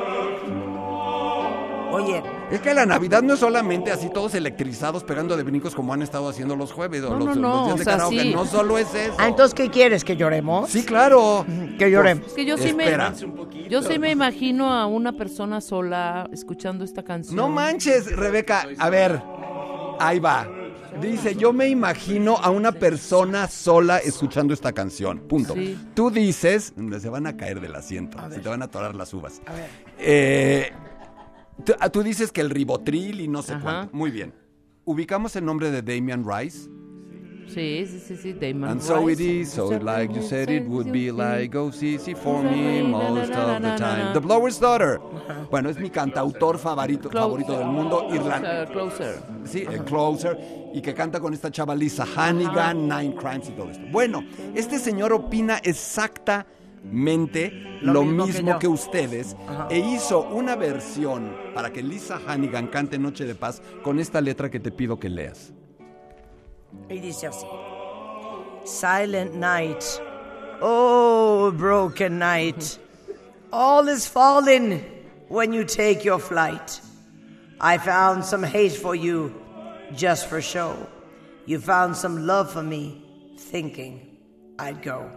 Oye, Es que la Navidad no es solamente así todos electrizados pegando de brincos como han estado haciendo los jueves o No, los, no, no, los días o de sea, karaoke. sí. No solo es eso. ah, entonces, ¿qué quieres? ¿Que lloremos? Sí, claro. Que lloremos. Es que yo sí Espera. me yo sí me imagino a una persona sola escuchando esta canción. No manches, Rebeca. A ver, ahí va. Dice, yo me imagino a una persona sola escuchando esta canción. Punto. Sí. Tú dices, se van a caer del asiento, se te van a atorar las uvas. A ver. Eh, tú, ah, tú dices que el ribotril y no sé Ajá. cuánto. Muy bien. ¿Ubicamos el nombre de Damian Rice? Sí, sí, sí, sí, Damon And so it is, so like you said it would be like oh sí, sí, for me most of the time. The Blower's Daughter. Bueno, es mi cantautor favorito, favorito del mundo, irlandés. Closer. Sí, el Closer, y que canta con esta chava Lisa Hannigan, Nine Crimes y todo esto. Bueno, este señor opina exactamente Lo lo, mismo mismo, que yo. que, ustedes e hizo una versión para que Lisa Hannigan cante Noche de Paz con esta letra que te pido que leas. Y dice así. Silent night. Oh, broken night. All is fallen when you take your flight. I found some hate for you just for show. You found some love for me thinking I'd go.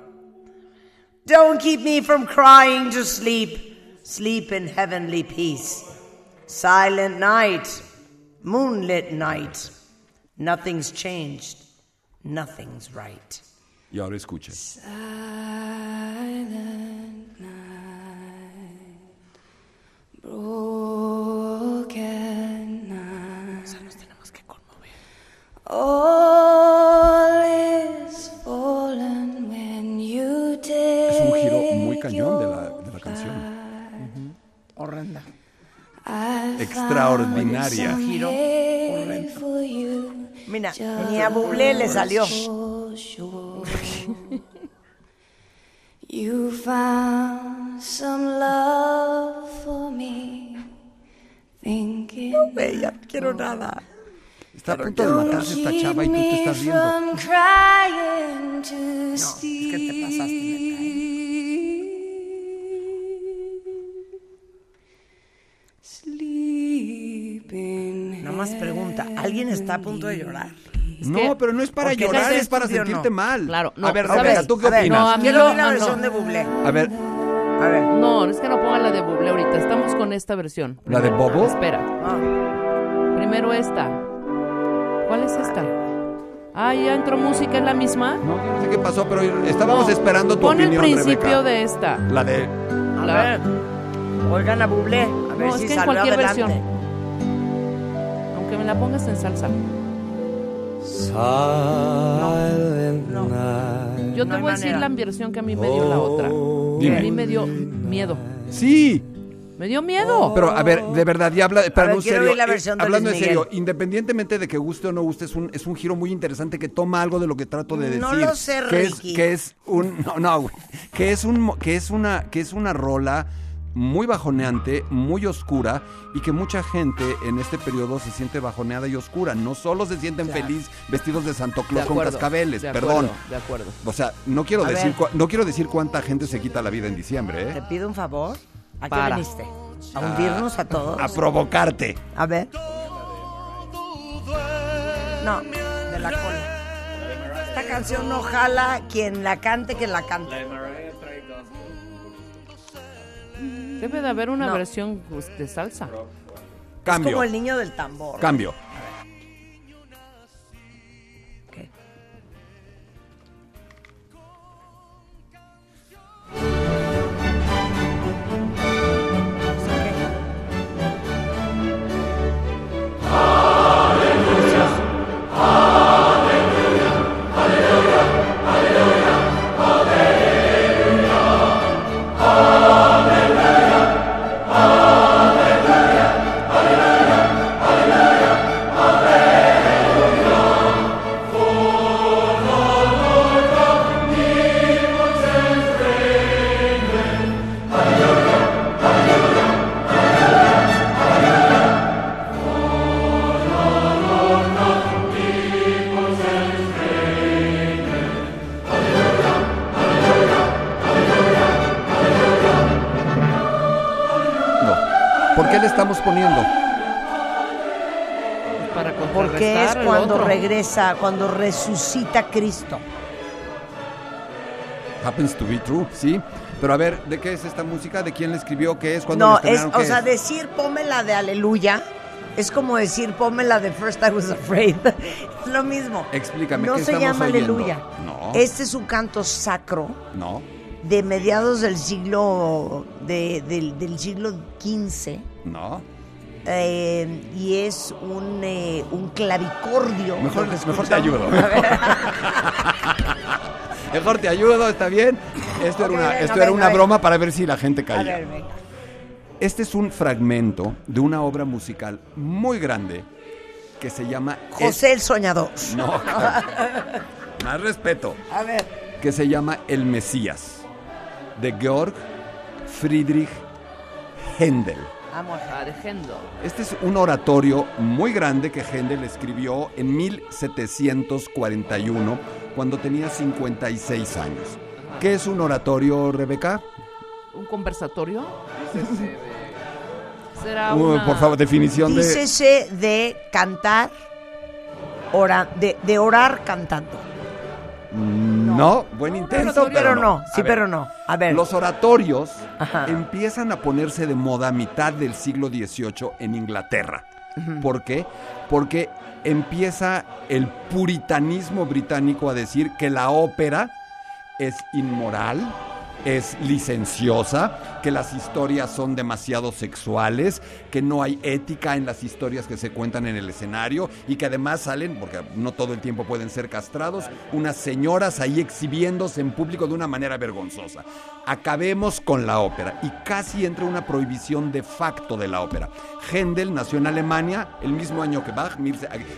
Don't keep me from crying to sleep. Sleep in heavenly peace. Silent night. Moonlit night. Nothing's changed. Nothing's right. Y ahora escuchen. broken night. Es un giro muy cañón de la, de la canción. Horrenda. Extraordinaria. Giro horrendo. Mira, ni a Bublé le salió. You found some love for me, thinking. No, ya no quiero nada. Está a punto de matarse esta chava y tú te estás riendo. No, es que te pasaste, Nada más pregunta, ¿alguien está a punto de llorar? No, pero no es para llorar, es, para sentirte mal. Claro, no. A ver, ¿sabes? ¿tú qué ver, opinas? No, a mí Quiero no, la versión de Bublé. A ver. A ver. No, es que no pongan la de Bublé ahorita. Estamos con esta versión. ¿La de Bobo? Espera. Ah. Primero esta. ¿Cuál es esta? Ah, ya entró música, ¿es la misma? No, yo no sé qué pasó, pero estábamos No, esperando tu Pon opinión, el principio Rebeca. de esta. La de... a La- ver. Oigan a Bublé. A ver No, es si que en cualquier adelante. versión. Aunque me la pongas en salsa. Yo te No hay voy a decir la versión que a mí me dio la otra. Dime. A mí me dio miedo. Sí, Me dio miedo. pero a ver, de verdad, ya habla, pero ver, en quiero serio, la eh, versión de hablando en serio, independientemente de que guste o no guste, es un, es un giro muy interesante que toma algo de lo que trato de decir. No lo sé, que es, que es un, no, no, güey, que es un, que es una, que es una rola muy bajoneante, muy oscura y que mucha gente en este periodo se siente bajoneada y oscura. No solo se sienten feliz vestidos de Santo De Claus con cascabeles, de perdón. acuerdo, De acuerdo. O sea, no quiero A decir ver. cua- no quiero decir cuánta gente se quita la vida en diciembre, Te ¿eh? pido un favor. ¿A qué Para. viniste? ¿A hundirnos a todos? A provocarte. A ver. No, de la cola. Esta canción no jala quien la cante, que la cante. Debe de haber una No. versión pues, de salsa. Es Cambio. como el niño del tambor. Cambio. Regresa, cuando resucita Cristo. Happens to be true, sí. Pero a ver, ¿de qué es esta música? ¿De quién la escribió? ¿Qué es? ¿Cuándo No, la es, o ¿Qué sea, es? decir pómela de aleluya es como decir pómela de First I Was Afraid. es lo mismo. Explícame, No ¿qué se llama oyendo? aleluya. No. Este es un canto sacro No, de mediados del siglo de- del, del siglo XV no. Eh, y es un, eh, un clavicordio. Mejor, te ayudo. Mejor te ayudo, ¿está bien? Esto era una, esto era una broma para ver si la gente caía. Este es un fragmento de una obra musical muy grande que se llama... José el Soñador. No, más respeto. A ver. Que se llama El Mesías, de Georg Friedrich Händel. Vamos. Argendo. Este es un oratorio muy grande que Händel escribió en 1741, cuando tenía 56 años. ¿Qué es un oratorio, Rebeca? ¿Un conversatorio? Será Uh, una... por favor, definición de... Dícese de cantar, ora- de, de orar cantando. No, buen intento, Sí, pero no, sí, ver, pero no. A ver. Los oratorios Ajá. empiezan a ponerse de moda a mitad del siglo XVIII en Inglaterra. ¿Por qué? Porque empieza el puritanismo británico a decir que la ópera es inmoral, es licenciosa, que las historias son demasiado sexuales, que no hay ética en las historias que se cuentan en el escenario y que además salen, porque no todo el tiempo pueden ser castrados, unas señoras ahí exhibiéndose en público de una manera vergonzosa. Acabemos con la ópera y casi entra una prohibición de facto de la ópera. Händel nació en Alemania el mismo año que Bach,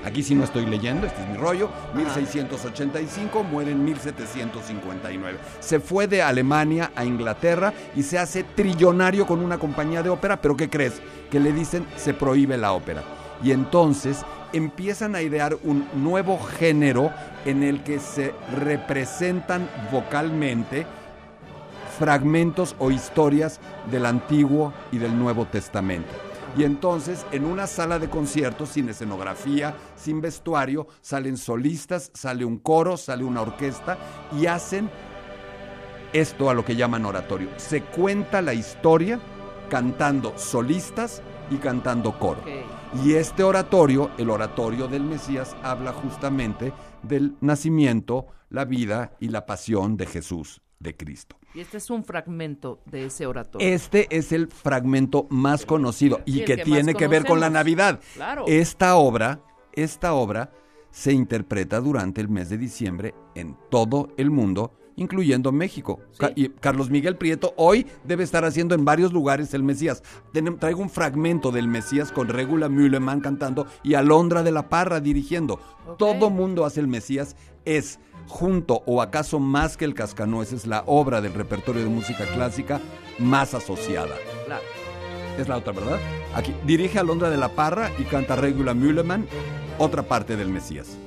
aquí sí no estoy leyendo, este es mi rollo, 1685, muere en 1759. Se fue de Alemania a Inglaterra y se hace trillonario con una compañía de ópera, pero ¿qué crees? Que le dicen se prohíbe la ópera. Y entonces empiezan a idear un nuevo género en el que se representan vocalmente fragmentos o historias del Antiguo y del Nuevo Testamento. Y entonces, en una sala de conciertos, sin escenografía, sin vestuario, salen solistas, sale un coro, sale una orquesta y hacen esto a lo que llaman oratorio. Se cuenta la historia cantando solistas y cantando coro. Y este oratorio, el oratorio del Mesías, habla justamente del nacimiento, la vida y la pasión de Jesús, de Cristo. Y este es un fragmento de ese oratorio. Este es el fragmento más conocido y que, que tiene que ver con la. Navidad. Claro. Esta obra, esta obra se interpreta durante el mes de diciembre en todo el mundo, incluyendo México. Ca- y Carlos Miguel Prieto hoy debe estar haciendo en varios lugares el Mesías. Traigo un fragmento del Mesías con Regula Mühleman cantando y Alondra de la Parra dirigiendo. Todo mundo hace el Mesías. Es junto o acaso más que el Cascanueces la obra del repertorio de música clásica más asociada. Claro. Es la otra, ¿verdad? Aquí dirige a Londra de la Parra y canta Regula Mühleman, otra parte del Mesías.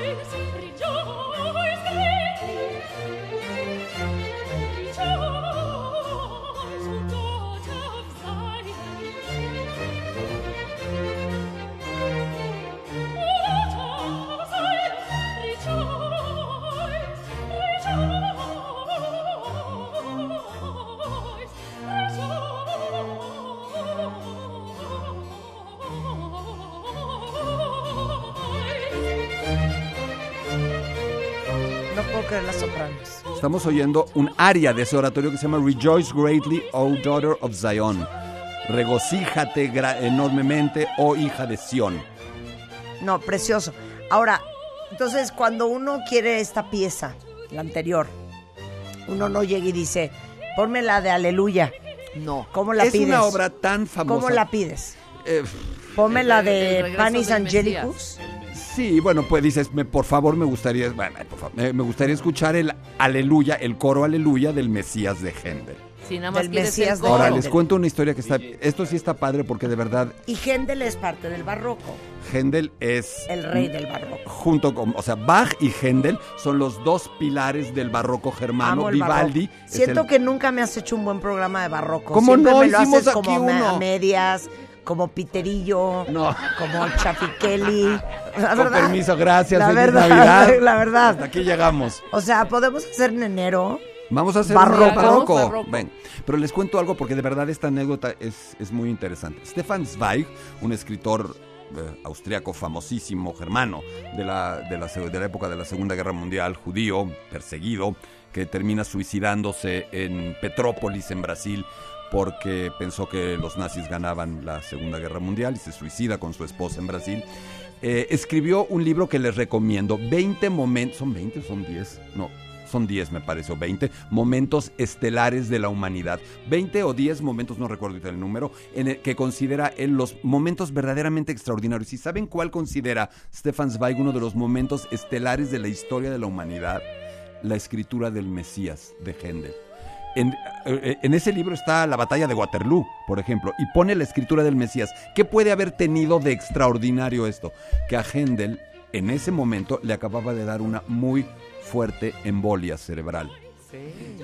Rejoice, Las sopranos. Estamos oyendo un aria de ese oratorio que se llama Rejoice Greatly, O Daughter of Zion. Regocíjate enormemente, oh hija de Sión. No, precioso. Ahora, entonces cuando uno quiere esta pieza, la anterior, uno no llega y dice, ponme la de Aleluya. No. ¿Cómo la es pides? una obra tan famosa. ¿Cómo la pides? Eh, Ponme la de Panis Angelicus. Sí, bueno, pues dices, me- por favor, me gustaría, bueno, por favor, me, me gustaría escuchar el Aleluya, el coro Aleluya del Mesías de Händel. Si nada más Del Mesías el de coro. Ahora les cuento una historia que está, esto sí está padre porque de verdad Y Händel es parte del barroco, Händel es el rey del barroco. junto con, o sea, Bach y Händel son los dos pilares del barroco germano. Amo el Vivaldi barroco. Siento el- que nunca me has hecho un buen programa de barroco. ¿Cómo Siempre no? me lo Hicimos haces aquí como me- uno. a medias, como Piterillo, No. como Chafiqueli. La Con verdad. permiso, gracias, La verdad, Navidad. la verdad. Hasta aquí llegamos. O sea, podemos hacer en enero. Vamos a hacer Barroco. un barroco. Barroco. Ven, pero les cuento algo porque de verdad esta anécdota es, es muy interesante. Stefan Zweig, un escritor eh, austriaco famosísimo, germano, de la, de, la, de la época de la Segunda Guerra Mundial, judío, perseguido, que termina suicidándose en Petrópolis, en Brasil, porque pensó que los nazis ganaban la Segunda Guerra Mundial y se suicida con su esposa en Brasil. Eh, escribió un libro que les recomiendo, 20 momentos, ¿son 20 o son 10? No, son 10 me parece, o 20 momentos estelares de la humanidad. 20 o 10 momentos, no recuerdo el número, en el que considera él los momentos verdaderamente extraordinarios. ¿Y saben cuál considera Stefan Zweig uno de los momentos estelares de la historia de la humanidad? La escritura del Mesías de Händel. En, eh, en ese libro está la batalla de Waterloo, por ejemplo, y pone la escritura del Mesías. ¿Qué puede haber tenido de extraordinario esto? Que a Händel, en ese momento, le acababa de dar una muy fuerte embolia cerebral.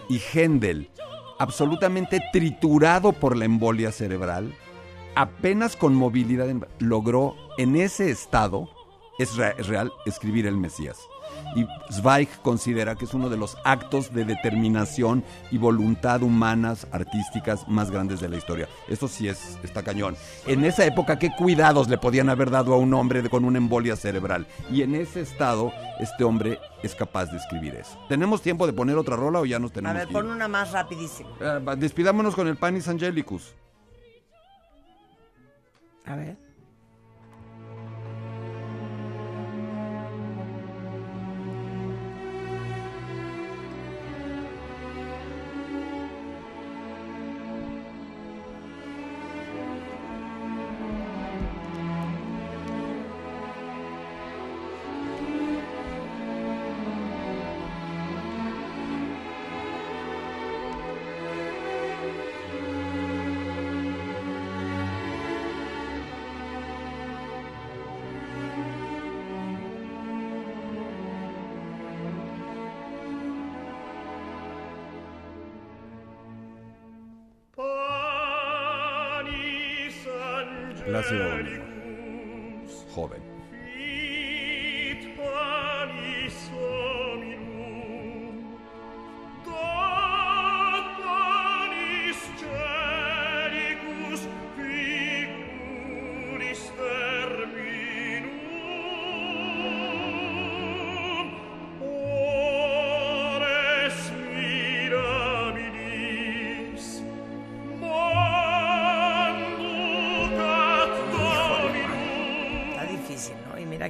Y Händel, absolutamente triturado por la embolia cerebral, apenas con movilidad, logró en ese estado, es real, escribir el Mesías. Y Zweig considera que es uno de los actos de determinación y voluntad humanas, artísticas más grandes de la historia. Eso sí es, está cañón. En esa época, ¿qué cuidados le podían haber dado a un hombre de- con una embolia cerebral? Y en ese estado, este hombre es capaz de escribir eso. ¿Tenemos tiempo de poner otra rola o ya nos A tenemos ver, que ir? pon una más rapidísima. Eh, despidámonos con el Panis Angelicus. A ver.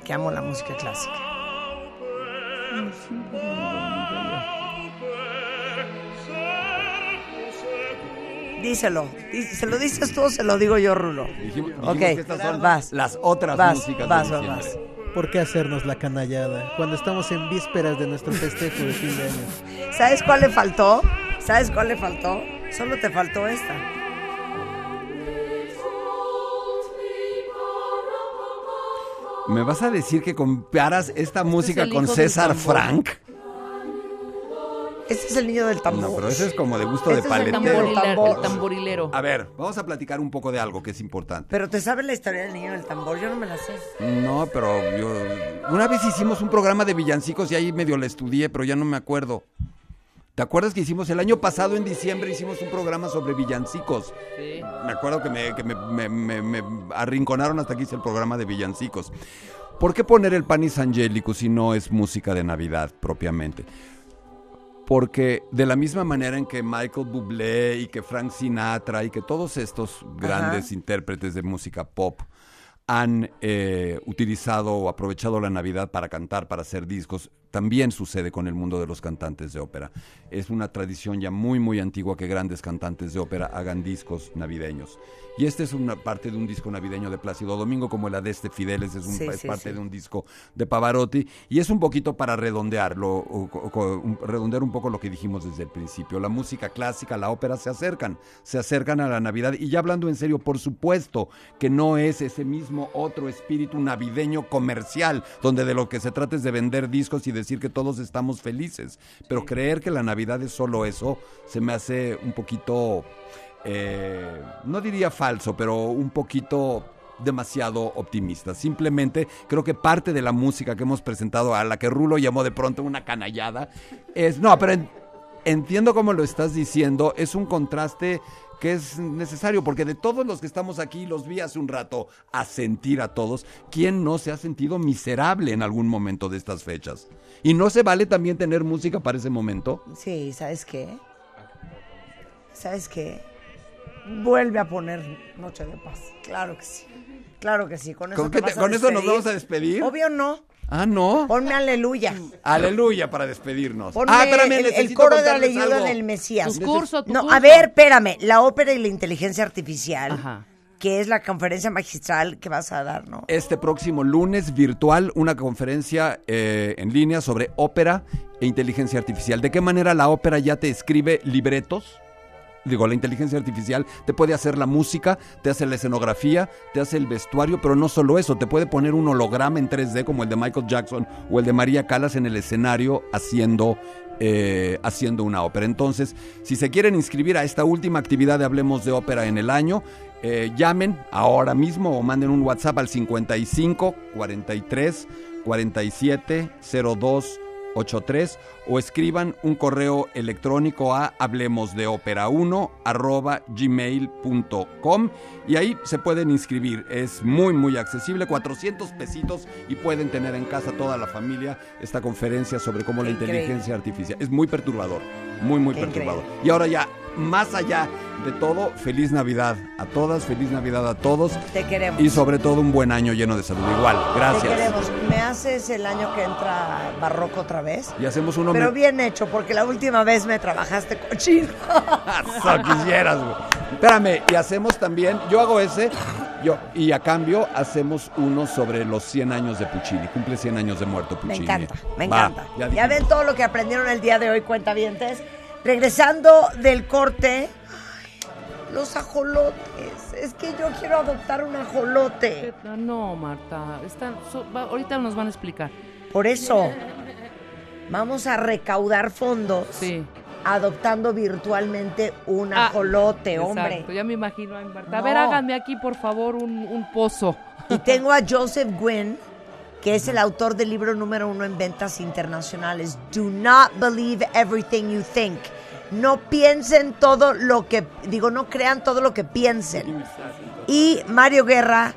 Que amo la música clásica. Díselo. Dí- ¿Se lo dices tú o se lo digo yo, Rulo? Dijimos, dijimos Ok, que estas son vas. las otras Vas, músicas vas, de vas. ¿Por qué hacernos la canallada cuando estamos en vísperas de nuestro festejo de fin de año? ¿Sabes cuál le faltó? ¿Sabes cuál le faltó? Solo te faltó esta. ¿Me vas a decir que comparas esta música el con César. Frank? Este es el niño del tambor. No, pero ese es como de gusto Este de es el paletero. tambor. Tamborilero, el tamborilero. A ver, vamos a platicar un poco de algo que es importante. Pero te sabes la historia del niño del tambor, yo no me la sé. No, pero yo... Una vez hicimos un programa de villancicos y ahí medio la estudié, pero ya no me acuerdo. ¿Te acuerdas que hicimos el año pasado, en diciembre, hicimos un programa sobre villancicos? Sí. Me acuerdo que me, que me, me- me- me arrinconaron hasta que hice el programa de villancicos. ¿Por qué poner el Panis Angelicus si no es música de Navidad propiamente? Porque de la misma manera en que Michael Bublé y que Frank Sinatra y que todos estos grandes intérpretes de música pop han eh, utilizado o aprovechado la Navidad para cantar, para hacer discos, también sucede con el mundo de los cantantes de ópera. Es una tradición ya muy, muy antigua que grandes cantantes de ópera hagan discos navideños. Y esta es una parte de un disco navideño de Plácido Domingo, como la de este Fideles, es, un- Sí, es sí, parte sí. de un disco de Pavarotti. Y es un poquito para redondearlo, o- o- o- un- redondear un poco lo que dijimos desde el principio. La música clásica, la ópera se acercan, se acercan a la Navidad. Y ya hablando en serio, por supuesto que no es ese mismo otro espíritu navideño comercial, donde de lo que se trata es de vender discos y decir que todos estamos felices. Pero creer que la Navidad es solo eso, se me hace un poquito, eh, no diría falso, pero un poquito demasiado optimista. Simplemente creo que parte de la música que hemos presentado, a la que Rulo llamó de pronto una canallada, es, no, pero en- entiendo cómo lo estás diciendo, es un contraste que es necesario, porque de todos los que estamos aquí, los vi hace un rato a sentir a todos, ¿quién no se ha sentido miserable en algún momento de estas fechas? ¿Y no se vale también tener música para ese momento? Sí, ¿sabes qué? ¿Sabes qué? Vuelve a poner Noche de Paz. Claro que sí. Claro que sí. Con eso, ¿Con te qué te- vas a con eso nos vamos a despedir? Obvio no. Ah, no. Ponme aleluya. Aleluya para despedirnos. Ponme ah, espérame, el, coro de contarles Aleluya algo. en el Mesías. Tu curso, tu no, curso. a ver, espérame. La ópera y la inteligencia artificial, Ajá. que es la conferencia magistral que vas a dar, ¿no? Este próximo lunes virtual, una conferencia eh, en línea sobre ópera e inteligencia artificial. ¿De qué manera la ópera ya te escribe libretos? Digo, la inteligencia artificial te puede hacer la música, te hace la escenografía, te hace el vestuario, pero no solo eso, te puede poner un holograma en 3D como el de Michael Jackson o el de María Callas en el escenario haciendo, eh, haciendo una ópera. Entonces, si se quieren inscribir a esta última actividad de Hablemos de Ópera en el año, eh, llamen ahora mismo o manden un WhatsApp al 55 43 47 02 83 o escriban un correo electrónico a hablemosdeopera1 arroba gmail.com y ahí se pueden inscribir. Es muy muy accesible, 400 pesitos y pueden tener en casa toda la familia esta conferencia sobre cómo la Increíble. inteligencia artificial. Es muy perturbador, muy muy Qué perturbador. increíble. Y ahora ya, más allá de todo, feliz Navidad a todas, feliz Navidad a todos Te queremos. y sobre todo un buen año lleno de salud. Igual, Te gracias. queremos. ¿Me haces el año que entra barroco otra vez? Y hacemos uno Pero me- bien hecho, porque la última vez me trabajaste cochino. Eso quisieras, güey. Espérame, y hacemos también, yo hago ese, yo, y a cambio hacemos uno sobre los 100 años de Puccini. Cumple 100 años de muerto Me Puccini. encanta, me Va, encanta. ya ven todo lo que aprendieron el día de hoy, cuentavientes. Regresando del corte, ay, los ajolotes. Es que yo quiero adoptar un ajolote. No, Marta. están- so- va- ahorita nos van a explicar. Por eso, vamos a recaudar fondos Sí. adoptando virtualmente un Ah, ajolote, hombre. Exacto, ya me imagino a Marta. A No. ver, háganme aquí, por favor, un, un pozo. Y tengo a Joseph Gwynn, que es el autor del libro número uno en ventas internacionales. Do not believe everything you think. No piensen todo lo que, digo, no crean todo lo que piensen. Y Mario Guerra,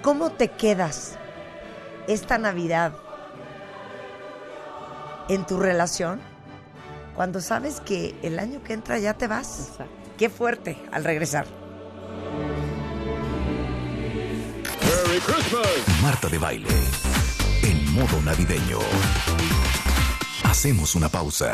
¿cómo te quedas esta Navidad en tu relación cuando sabes que el año que entra ya te vas? Qué fuerte al regresar. Marta de baile. En modo navideño. Hacemos una pausa.